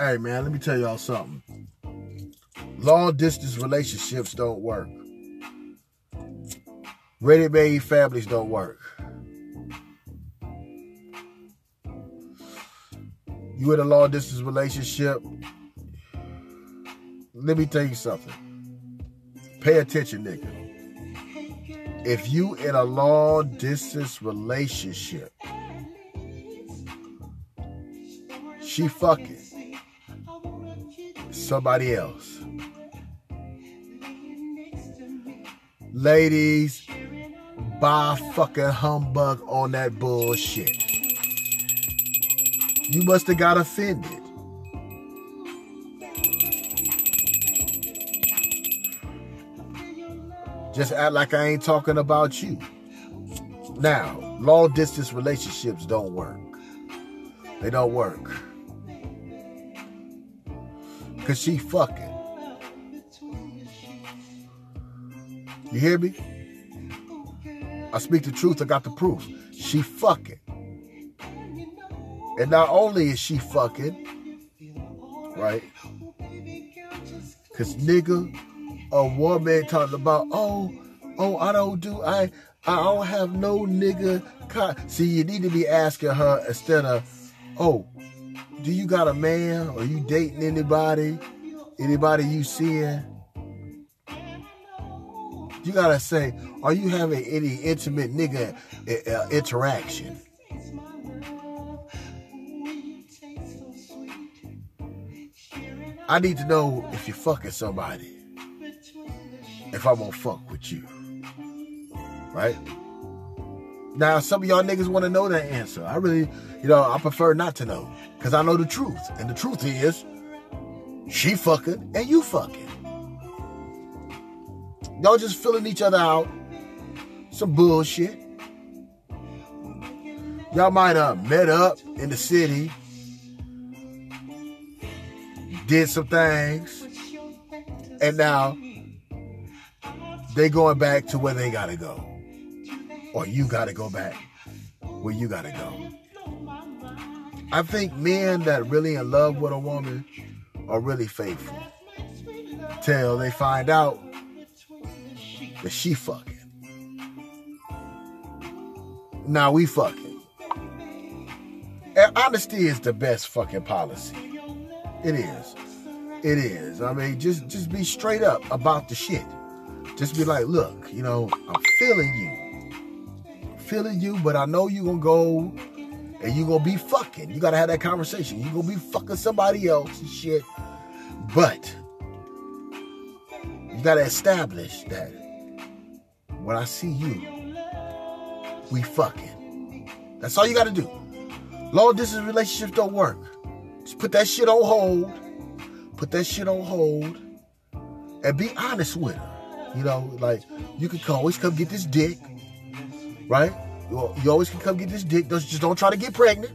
Hey man, let me tell y'all something. Long distance relationships don't work. Ready made families don't work. You in a long distance relationship, let me tell you something. Pay attention, nigga. If you in a long distance relationship, she fucking somebody else. Ladies, buy fucking humbug on that bullshit. You must have got offended. Just act like I ain't talking about you. Now, long distance relationships don't work. They don't work. Cause she fucking. You hear me? I speak the truth, I got the proof. She fucking. And not only is she fucking, right? Cause nigga, a woman talking about, oh, oh, I don't do, I, I don't have no nigga. Con-. See, you need to be asking her instead of, oh, do you got a man? Are you dating anybody? Anybody you seeing? You gotta say, are you having any intimate nigga uh, interaction? I need to know if you're fucking somebody. If I'm gonna fuck with you. Right? Now, some of y'all niggas wanna know that answer. I really, you know, I prefer not to know. Because I know the truth. And the truth is, she fucking and you fucking. Y'all just filling each other out. Some bullshit. Y'all might have met up in the city, did some things, and now they going back to where they gotta go. Or you gotta go back where you gotta go. I think men that really in love with a woman are really faithful. Till they find out that she fucking. Now we fucking. And honesty is the best fucking policy. It is. It is. I mean, just just be straight up about the shit. Just be like, look, you know, I'm feeling you. Feeling you, but I know you gonna go and you gonna be fucking. You gotta have that conversation. You gonna be fucking somebody else and shit. But you gotta establish that when I see you, we fucking. That's all you gotta do. Long distance relationships don't work. Just put that shit on hold. Put that shit on hold. And be honest with her. You know, like you can always come get this dick, right? You always can come get this dick. Just don't try to get pregnant.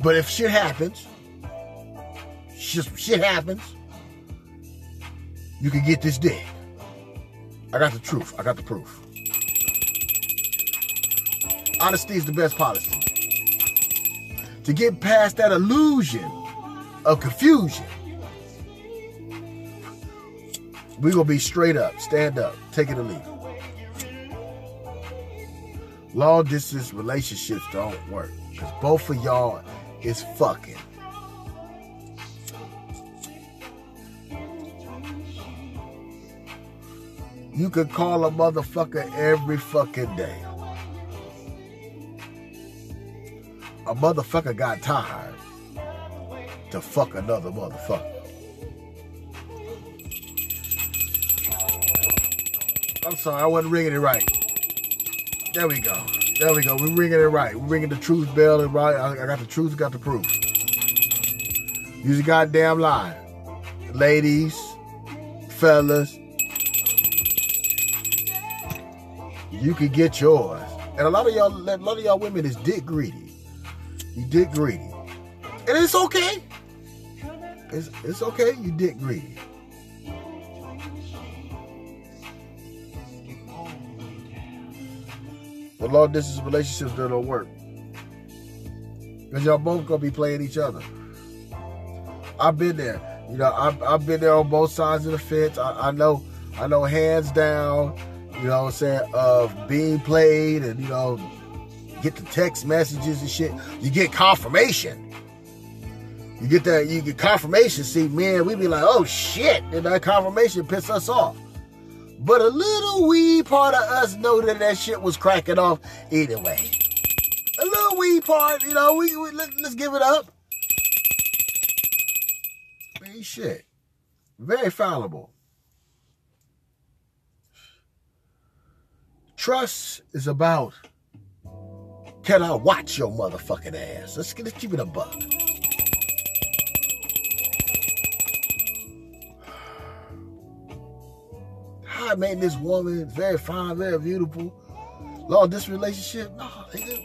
But if shit happens, shit, shit happens, you can get this dick. I got the truth. I got the proof. Honesty is the best policy. To get past that illusion of confusion, we gonna be straight up, stand up, take it or leave. Long distance relationships don't work because both of y'all is fucking. You could call a motherfucker every fucking day. A motherfucker got tired to fuck another motherfucker. I'm sorry, I wasn't ringing it right. There we go. There we go. We're ringing it right. We're ringing the truth bell and right. I got the truth, got the proof. Use a goddamn lie. Ladies, fellas, you can get yours. And a lot of y'all, a lot of y'all women is dick greedy. You dick greedy. And it's okay. It's, it's okay, you dick greedy. The long distance relationships that don't work. Because y'all both gonna be playing each other. I've been there. You know, I've, I've been there on both sides of the fence. I, I know, I know hands down, you know what I'm saying, of being played and, you know, get the text messages and shit. You get confirmation. You get that, you get confirmation. See, man, we be like, oh shit, and that confirmation piss us off. But a little wee part of us know that that shit was cracking off anyway. A little wee part, you know, we, we let, let's give it up. Man, shit. Very fallible. Trust is about can I watch your motherfucking ass? Let's, let's keep it a buck. High this woman, very fine, very beautiful. Lord, this relationship, no, nigga.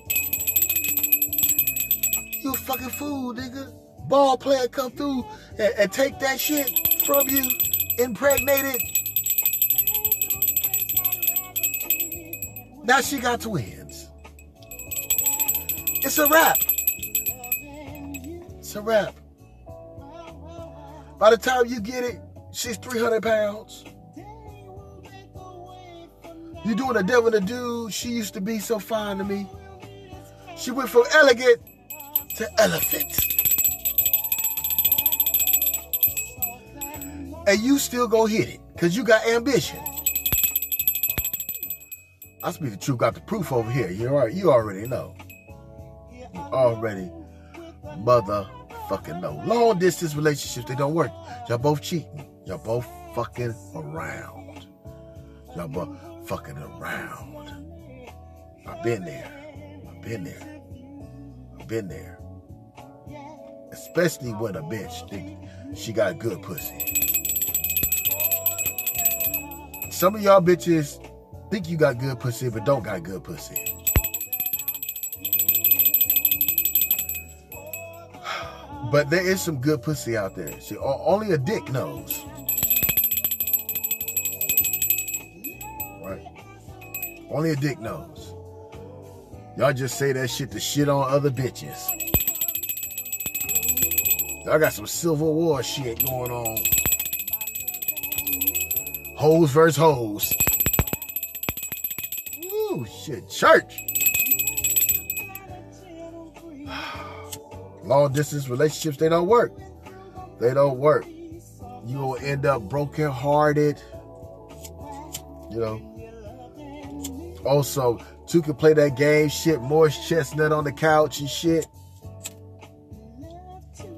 You a fucking fool, nigga. Ball player come through and, and take that shit from you, impregnated. Now she got twins. It's a wrap. It's a wrap. By the time you get it, she's 300 pounds. You doing a devil to do. She used to be so fine to me. She went from elegant to elephant. And you still go hit it because you got ambition. I speak the truth, got the proof over here. You already, you already know. You already motherfucking know. Long distance relationships, they don't work. Y'all both cheating. Y'all both fucking around. Y'all both fucking around. I've been there. I've been there. I've been there. Especially when a bitch think she got good pussy. Some of y'all bitches think you got good pussy, but don't got good pussy. But there is some good pussy out there. See, only a dick knows. Only a dick knows. Y'all just say that shit to shit on other bitches. Y'all got some Civil War shit going on. Hoes versus hoes. Ooh, shit, church. Long distance relationships, they don't work. They don't work. You will end up broken hearted. You know. Also, two can play that game shit, Morris Chestnut on the couch and shit.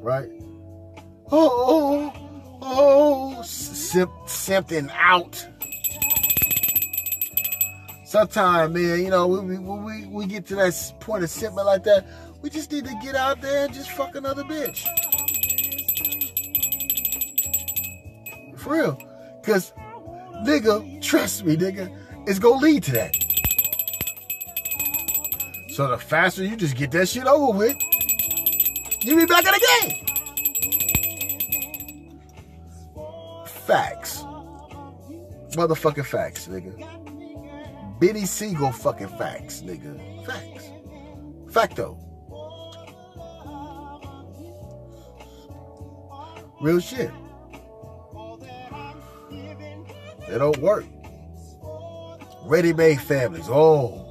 Right? Oh, oh, oh, simp, simping out. Sometimes, man, you know, we, we, we get to that point of simping like that, we just need to get out there and just fuck another bitch. For real. Because, nigga, trust me, nigga, it's going to lead to that. So the faster you just get that shit over with, you be back in the game. Facts. Motherfucking facts, nigga. Benny Siegel fucking facts, nigga. Facts. Facto. Real shit. They don't work. Ready-made families. Oh.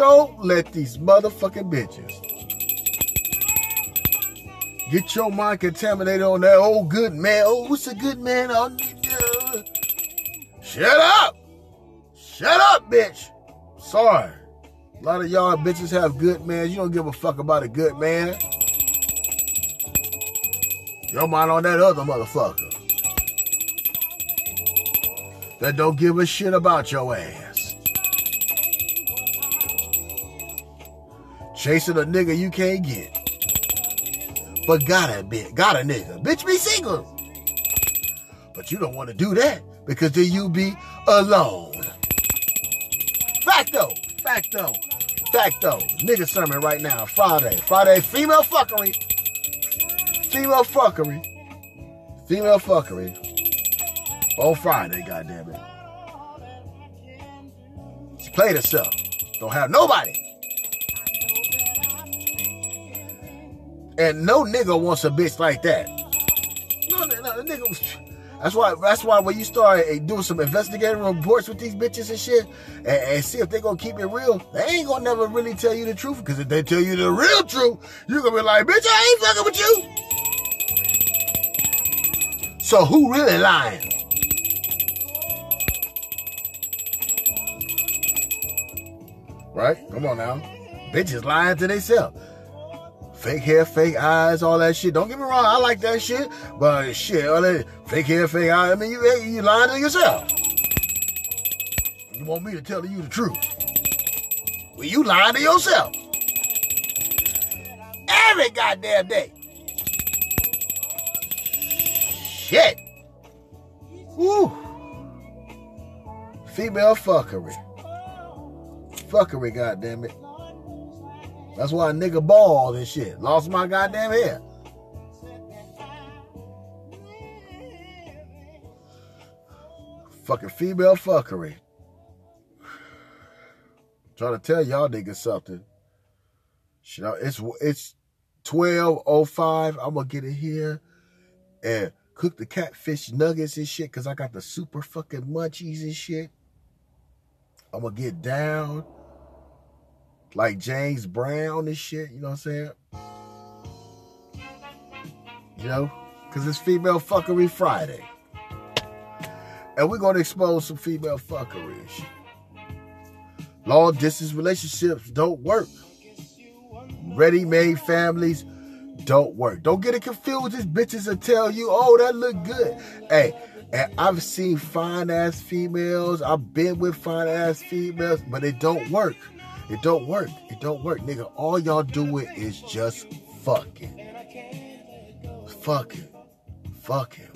Don't let these motherfucking bitches get your mind contaminated on that old good man. Oh, what's a good man? Oh, shut up. Shut up, bitch. Sorry. A lot of y'all bitches have good man. You don't give a fuck about a good man. Your mind on that other motherfucker. That don't give a shit about your ass. Chasing a nigga you can't get. But got a bit, got a nigga. Bitch be single. But you don't want to do that because then you be alone. Facto, facto, facto. Nigga sermon right now, Friday. Friday, female fuckery female fuckery, female fuckery on Friday, goddamn it. She played herself. Don't have nobody. And no nigga wants a bitch like that. No, no, the nigga was. That's why. That's why when you start eh, doing some investigative reports with these bitches and shit, and, and see if they gonna keep it real, they ain't gonna never really tell you the truth. Because if they tell you the real truth, you gonna be like, bitch, I ain't fucking with you. So who really lying? Right? Come on now. Bitches lying to themselves. Fake hair, fake eyes, all that shit. Don't get me wrong, I like that shit. But shit, all that fake hair, fake eyes. I mean, you you lying to yourself. You want me to tell you the truth? Well, you lying to yourself. Every goddamn day. Shit. Woo. Female fuckery. Fuckery, goddamn it. That's why a nigga bald and shit. Lost my goddamn hair. Fucking female fuckery. Trying to tell y'all niggas something. Shit, it's it's twelve oh five. I'm gonna get it here and cook the catfish nuggets and shit because I got the super fucking munchies and shit. I'm gonna get down like James Brown and shit, you know what I'm saying? You know? Because it's Female Fuckery Friday. And we're to expose some female fuckery and shit. Long distance relationships don't work. Ready made families don't work. Don't get it confused. These bitches will tell you, oh, that look good. Hey, and I've seen fine ass females. I've been with fine ass females, but it don't work. It don't work. It don't work, nigga. All y'all doing is just fucking. Fucking. Fucking.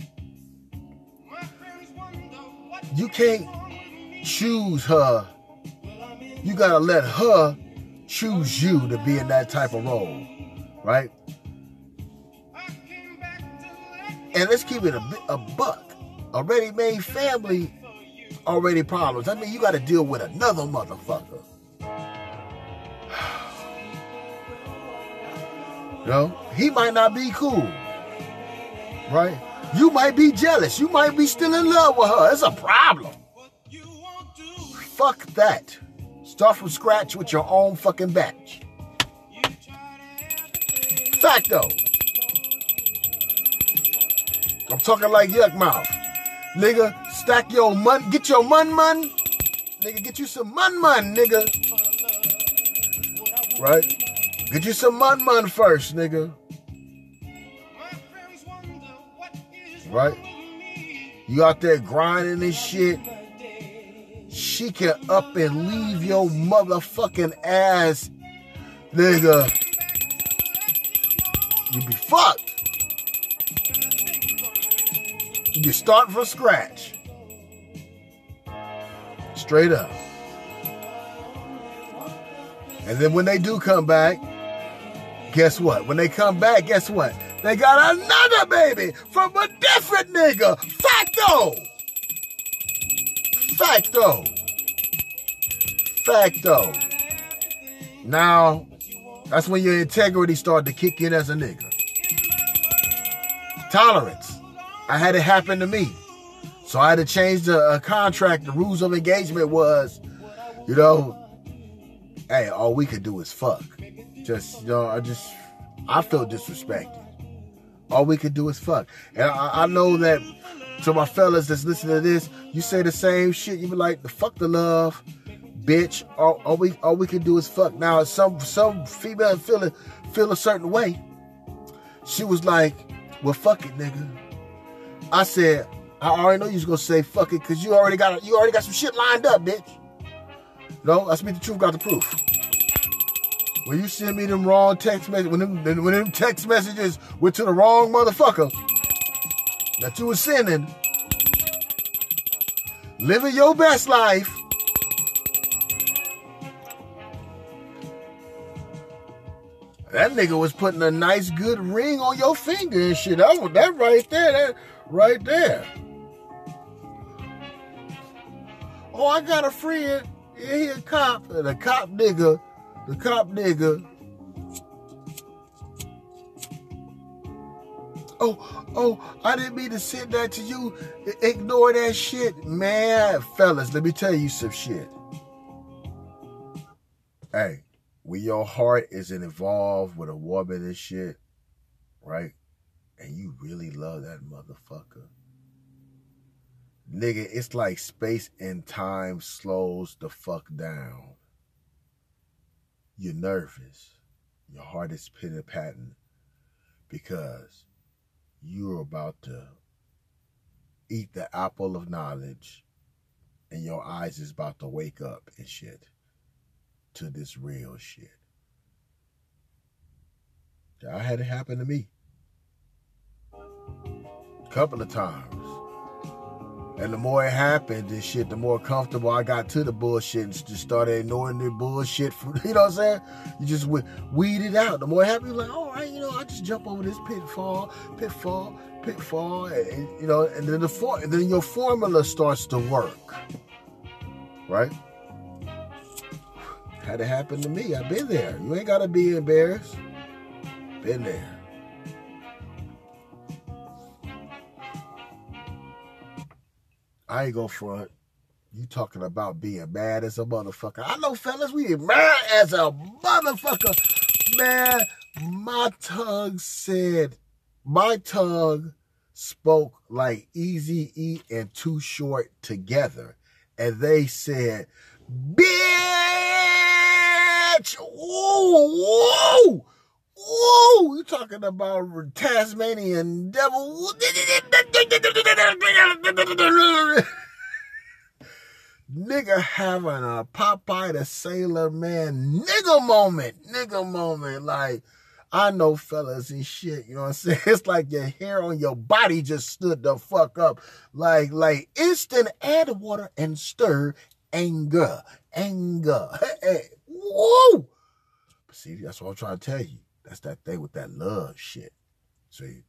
You can't choose her. You gotta let her choose you to be in that type of role. Right? And let's keep it a, a buck. A ready-made family already problems. I mean, you got to deal with another motherfucker. You know, he might not be cool. Right? You might be jealous. You might be still in love with her. It's a problem. Fuck that. Start from scratch with your own fucking batch. Facto. I'm talking like Yukmouth. Nigga, stack your mun, get your mun mun. Nigga, get you some mun mun, nigga. Right? Get you some mun mun first, nigga. Right? You out there grinding this shit. She can up and leave your motherfucking ass, nigga. You be fucked. You start from scratch. Straight up. And then when they do come back, Guess what? When they come back, guess what? They got another baby from a different nigga. Facto. Facto. Facto. Now, that's when your integrity started to kick in as a nigga. Tolerance. I had it happen to me. So I had to change the uh, contract. The rules of engagement was, you know, hey, all we could do is fuck. Just, you know, I just, I feel disrespected. All we could do is fuck. And I, I know that to my fellas that's listening to this, you say the same shit. You be like, the fuck the love, bitch. All, all we all we can do is fuck. Now, some some female feel feel a certain way. She was like, well, fuck it, nigga. I said, I already know you was gonna say fuck it, cause you already got you already got some shit lined up, bitch. No, let's meet the truth, got the proof. When you send me them wrong text messages, when them, when them text messages went to the wrong motherfucker that you were sending, living your best life, that nigga was putting a nice good ring on your finger and shit. That, was, that right there, that right there. Oh, I got a friend. He a cop. And a cop nigga the cop nigga oh, oh, I didn't mean to send that to you. Ignore that shit. Man, fellas, let me tell you some shit. Hey, when your heart isn't involved with a woman and shit, right? And you really love that motherfucker. Nigga, it's like space and time slows the fuck down. You're nervous. Your heart is pitter patting because you're about to eat the apple of knowledge and your eyes is about to wake up and shit to this real shit. I had it happen to me. A couple of times. And the more it happened and shit, the more comfortable I got to the bullshit and just started ignoring the bullshit. you know what I'm saying? You just weed it out. The more happy, like, all right, you know, I just jump over this pitfall, pitfall, pitfall, and, and you know, and then the for, and then your formula starts to work, right? Had it happen to me. I've been there. You ain't gotta be embarrassed. Been there. I ain't go front. You talking about being mad as a motherfucker. I know, fellas, we mad as a motherfucker. Man, my tongue said, my tongue spoke like Easy E and Too Short together. And they said, bitch! Whoa, whoa! Whoa, you talking about Tasmanian devil? nigga having a Popeye the Sailor Man nigga moment, nigga moment. Like, I know fellas and shit, you know what I'm saying? It's like your hair on your body just stood the fuck up. Like, like instant add water and stir anger, anger. Hey, whoa! See, that's what I'm trying to tell you. That's that thing with that love shit. See?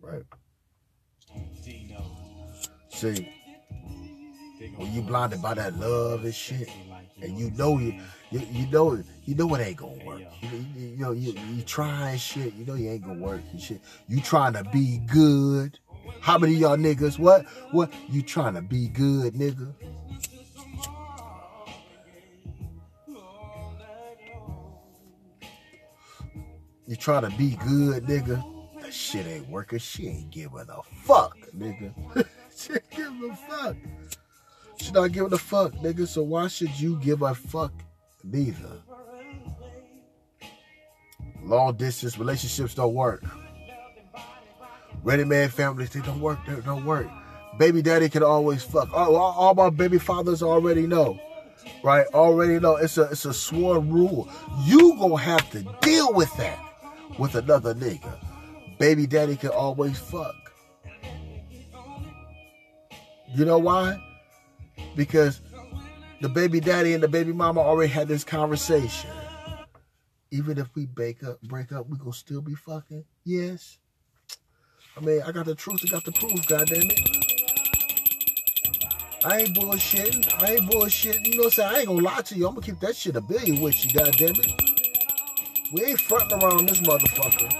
Right? See? When you blinded by that love and shit, and you know you, you, you know you know it ain't gonna work. You, you, you know you you trying shit. You know you ain't gonna work and shit. You trying to be good. How many y'all niggas? What what? You trying to be good, nigga? You try to be good, nigga? That shit ain't working. She ain't giving a fuck, nigga. she ain't giving a fuck. She not giving a fuck, nigga. So why should you give a fuck neither? Long distance relationships don't work. Ready man families, they don't work. They don't work. Baby daddy can always fuck. All, all my baby fathers already know right? Already know it's a it's a sworn rule. You gonna have to deal with that with another nigga. Baby daddy can always fuck. You know why? Because the baby daddy and the baby mama already had this conversation. Even if we break up, break up, we gonna still be fucking. Yes. I mean, I got the truth, I got the proof, goddamn it. I ain't bullshitting. I ain't bullshitting. You know what I'm saying? I ain't gonna lie to you. I'm gonna keep that shit a billion with you, goddamn it. We ain't fronting around this motherfucker.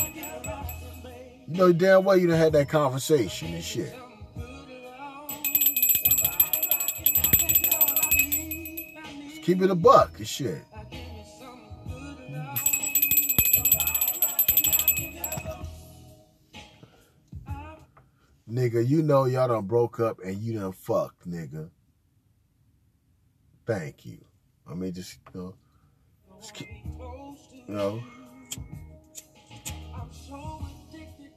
You know damn well you done had that conversation and shit. Just keep it a buck and shit. Nigga, you know y'all done broke up and you done fucked, nigga. Thank you. I mean, just, you know, know. I'm so addicted.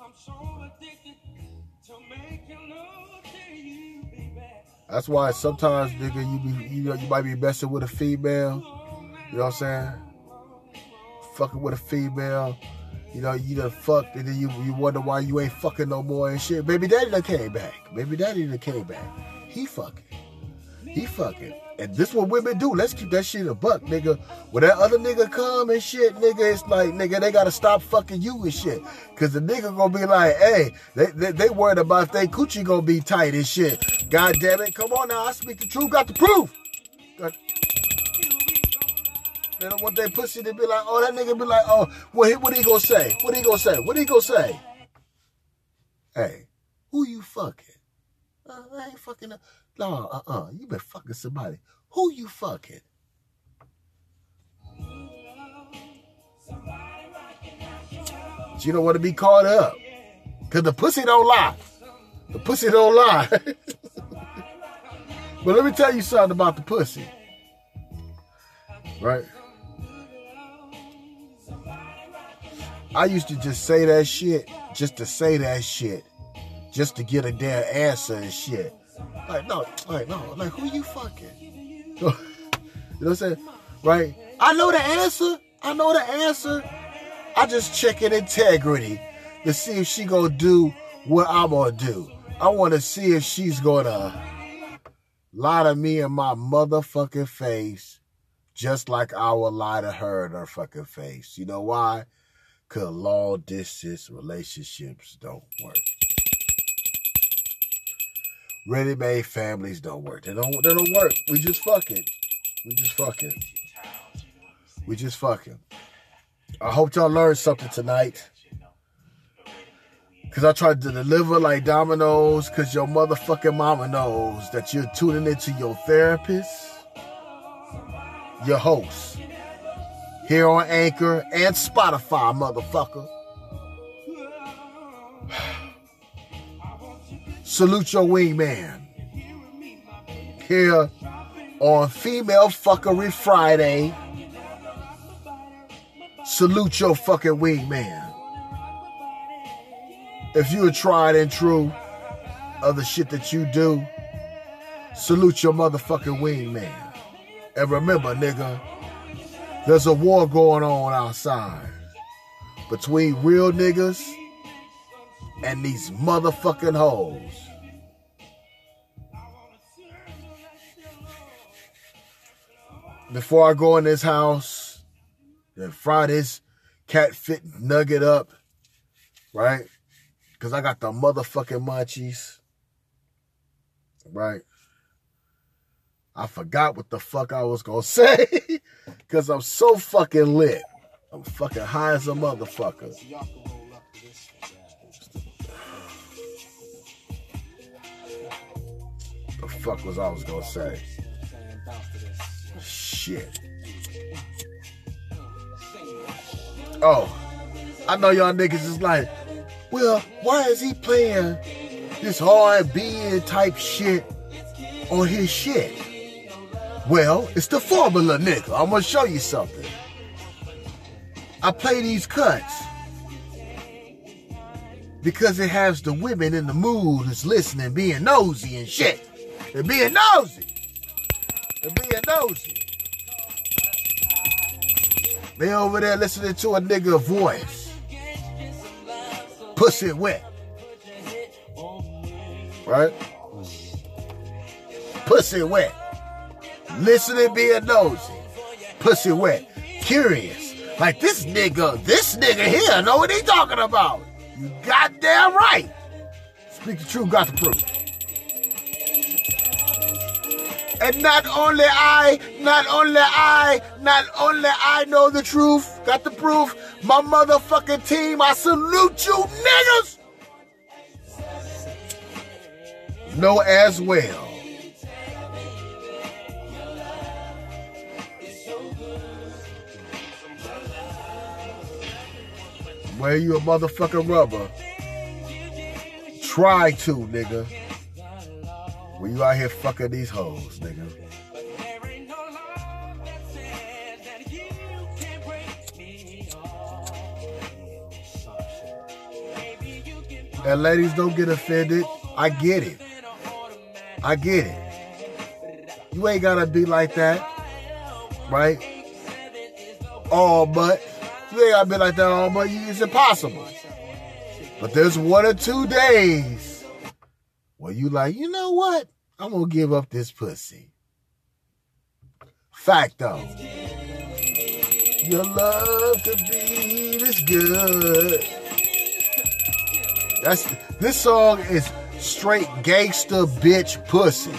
I'm so addicted to making love to you, baby. That's why sometimes, nigga, you be you know you might be messing with a female. You know what I'm saying? Fucking with a female. You know, you done fucked and then you you wonder why you ain't fucking no more and shit. Baby daddy done came back. Baby daddy done came back. He fucking. He fucking. And this what women do. Let's keep that shit a buck, nigga. When that other nigga come and shit, nigga, it's like, nigga, they gotta stop fucking you and shit. Cause the nigga gonna be like, hey, they, they, they worried about they coochie gonna be tight and shit. God damn it. Come on now, I speak the truth, got the proof. Got... They don't want their pussy to be like, oh, that nigga be like, oh, what, what he gonna say? What he gonna say? What he gonna say? Hey, who you fucking? Uh, I ain't fucking. No, uh, uh, you been fucking somebody. Who you fucking? You don't want to be caught up. Cause the pussy don't lie. The pussy don't lie. but let me tell you something about the pussy. Right? I used to just say that shit just to say that shit. Just to get a damn answer and shit. Like, no, like, no, like, who you fucking? you know what I'm saying? Right? I know the answer. I know the answer. I just checking integrity to see if she gonna do what I'm gonna do. I want to see if she's gonna lie to me in my motherfucking face, just like I would lie to her in her fucking face. You know why? Cause long distance relationships don't work. Ready-made families don't work. They don't. They don't work. We just fucking. We just fucking. We just fucking. I hope y'all learned something tonight. Cause I tried to deliver like Domino's, cause your motherfucking mama knows that you're tuning into your therapist, your host, here on Anchor and Spotify, motherfucker. Salute your wingman. Here on Female Fuckery Friday. Salute your fucking wingman. If you're tried and true of the shit that you do, salute your motherfucking wingman. And remember, nigga, there's a war going on outside between real niggas and these motherfucking hoes. Before I go in this house and fry this cat fit nugget up, right? Because I got the motherfucking munchies, right? I forgot what the fuck I was gonna say because I'm so fucking lit. I'm fucking high as a motherfucker. The fuck was I was gonna say? Shit. Oh, I know y'all niggas is like, well, why is he playing this R&B type shit on his shit? Well, it's the formula, nigga. I'm gonna show you something. I play these cuts because it has the women in the mood who's listening, being nosy and shit. They're being nosy. They're being nosy. They over there listening to a nigga voice. Pussy wet. Right? Pussy wet. Listening, being nosy. Pussy wet. Curious. Like this nigga, this nigga here know what he talking about. You goddamn right. Speak the truth, got the proof. And not only I, not only I, not only I know the truth, got the proof, my motherfucking team, I salute you niggas. Know as well. Where you a motherfucking rubber. Try to, nigga. When you out here fucking these hoes, nigga. And ladies, don't get offended. I get it. I get it. You ain't gotta be like that, right? All but you ain't gotta be like that all but it's impossible. But there's one or two days where you like, you know what? I'm gonna give up this pussy. Fact though. Your love to be this good. That's this song is straight gangster bitch pussy.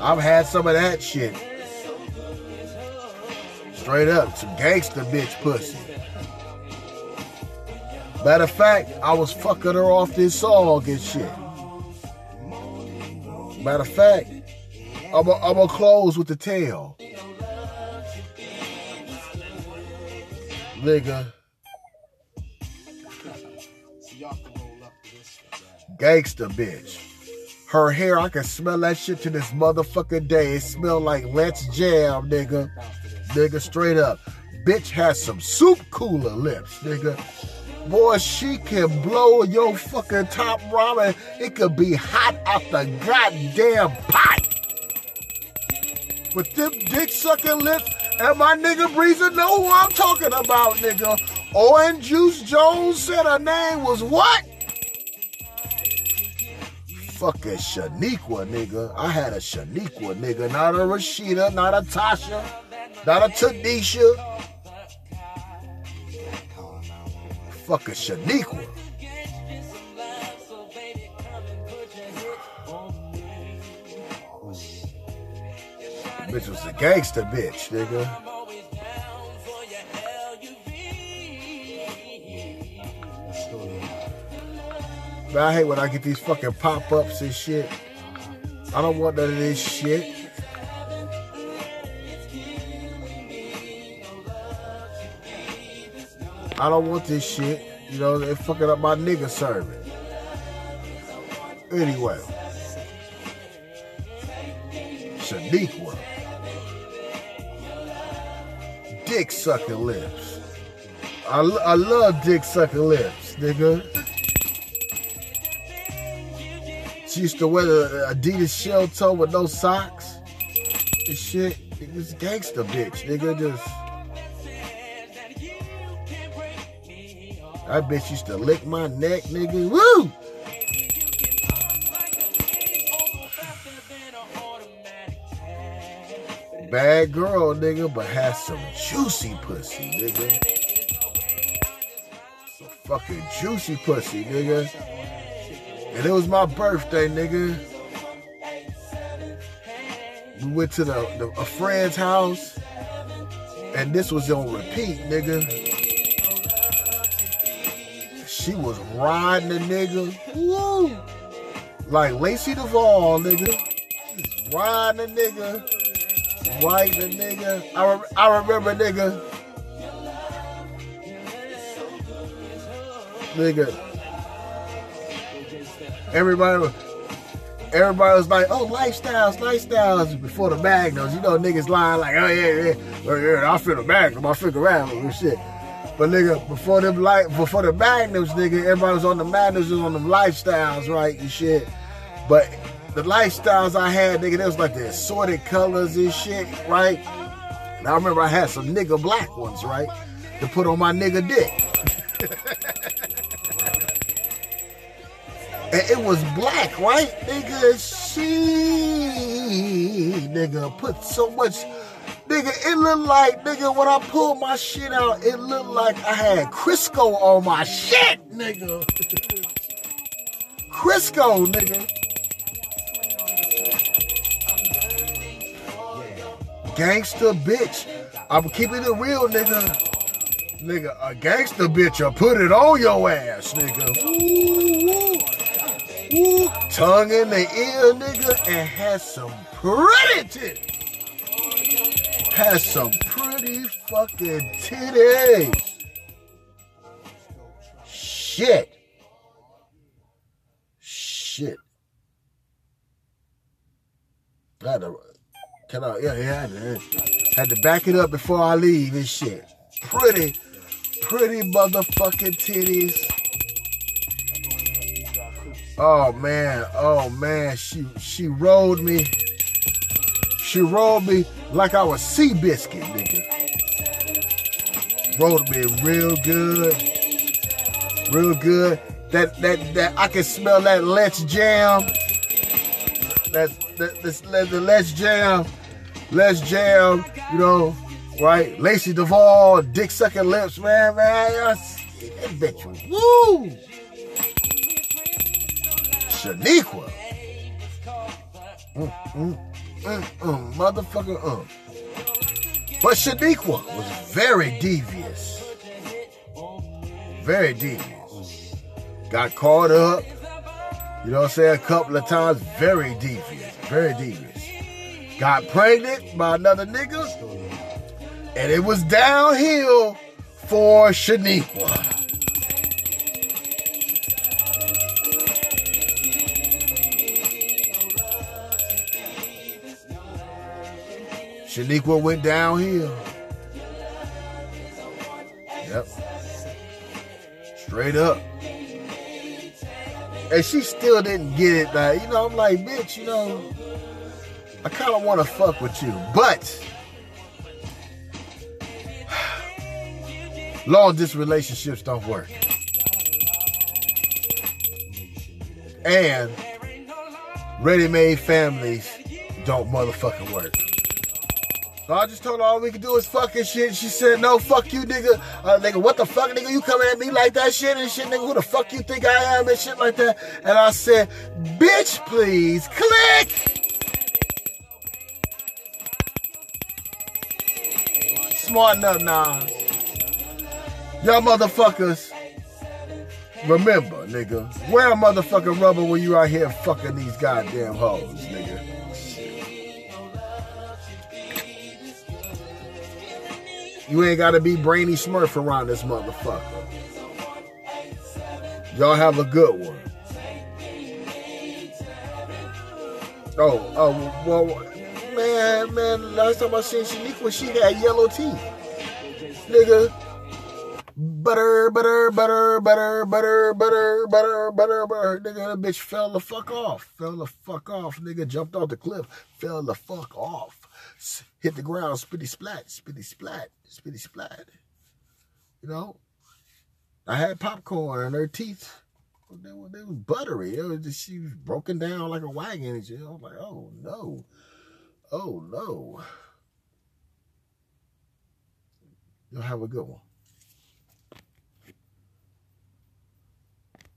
I've had some of that shit. Straight up, some gangster bitch pussy. Matter of fact, I was fucking her off this song and shit. Matter of fact, I'm gonna close with the tail. Nigga. Gangster bitch. Her hair, I can smell that shit to this motherfucking day. It smell like Let's Jam, nigga. Nigga, straight up. Bitch has some soup cooler lips, nigga. Boy, she can blow your fucking top ramen. It could be hot out the goddamn pot. With them dick sucking lips, and my nigga Breezer know who I'm talking about, nigga. Oran Juice Jones said her name was what? Fucking Shaniqua, nigga. I had a Shaniqua, nigga. Not a Rashida, not a Tasha, not a Tanisha. Fucking Shaniqua. Bitch was a gangster bitch, nigga. But I hate when I get these fucking pop-ups and shit. I don't want none of this shit. I don't want this shit. You know, they're fucking up my nigga serving. Anyway. Shaniqua dick sucking lips. I, I love dick sucking lips, nigga. She used to wear the Adidas shell toe with no socks. This shit, this gangster bitch, nigga. Just that bitch used to lick my neck, nigga. Woo! Bad girl, nigga, but has some juicy pussy, nigga. Some fucking juicy pussy, nigga. And it was my birthday, nigga. We went to the, the a friend's house, and this was on repeat, nigga. She was riding the nigga, woo, like Lacey Duvall, nigga. She's Riding the nigga white the nigga. I, re- I remember nigga. Nigga. Everybody everybody was like, oh, lifestyles, lifestyles before the Magnums. You know, niggas lying like, oh, yeah, yeah, oh, yeah, I feel the Magnum, I figure out and shit. But nigga, before them like before the Magnums, nigga, everybody was on the Magnums was on them lifestyles, right, and shit. But the lifestyles I had, nigga, there was like the assorted colors and shit, right? And I remember I had some nigga black ones, right? To put on my nigga dick. and it was black, right? Nigga, she, nigga, put so much, nigga, it looked like, nigga, when I pulled my shit out, it looked like I had Crisco on my shit, nigga. Crisco, nigga. gangster bitch. I'm keeping it real, nigga. Nigga, a gangster bitch will put it on your ass, nigga. Woo, woo, woo. Tongue in the ear, nigga, and has some pretty titties. Has some pretty fucking titties. Shit. Shit. I don't can I? Yeah, yeah. Had to back it up before I leave and shit. Pretty, pretty motherfucking titties. Oh man, oh man, she she rolled me. She rolled me like I was Seabiscuit, nigga. Rolled me real good, real good. That that that I can smell that Let's Jam. That's that, that's the Let's Jam Let's Jam, you know, right? Lacey Duvall, Dick Sucking Lips, man, man. That bitch was woo. Shaniqua. Mm, mm, mm, mm, motherfucker, uh. But Shaniqua was very devious. Very devious. Got caught up. You know what I'm saying? A couple of times. Very devious. Very devious. Got pregnant by another nigga. And it was downhill for Shaniqua. Shaniqua went downhill. Yep. Straight up. And she still didn't get it. Like, you know, I'm like, bitch, you know, I kind of want to fuck with you. But long distance relationships don't work. And ready made families don't motherfucking work. I just told her all we could do is fucking shit. She said, no, fuck you, nigga. Uh, nigga, what the fuck, nigga? You coming at me like that shit and shit, nigga? Who the fuck you think I am and shit like that? And I said, bitch, please, click. Smart enough now. Y'all motherfuckers, remember, nigga, wear a motherfucking rubber when you out here fucking these goddamn hoes, nigga. You ain't gotta be brainy smurf around this motherfucker. Y'all have a good one. Oh, oh, well, man, man, last time I seen Shaniqua, she had yellow teeth. Nigga, butter, butter, butter, butter, butter, butter, butter, butter, butter. Nigga, that bitch fell the fuck off. Fell the fuck off. Nigga jumped off the cliff. Fell the fuck off. Hit the ground, spitty splat, spitty splat, spitty splat. You know? I had popcorn and her teeth, they were, they were buttery. It was just, she was broken down like a wagon and shit. I was like, oh no. Oh no. You'll have a good one.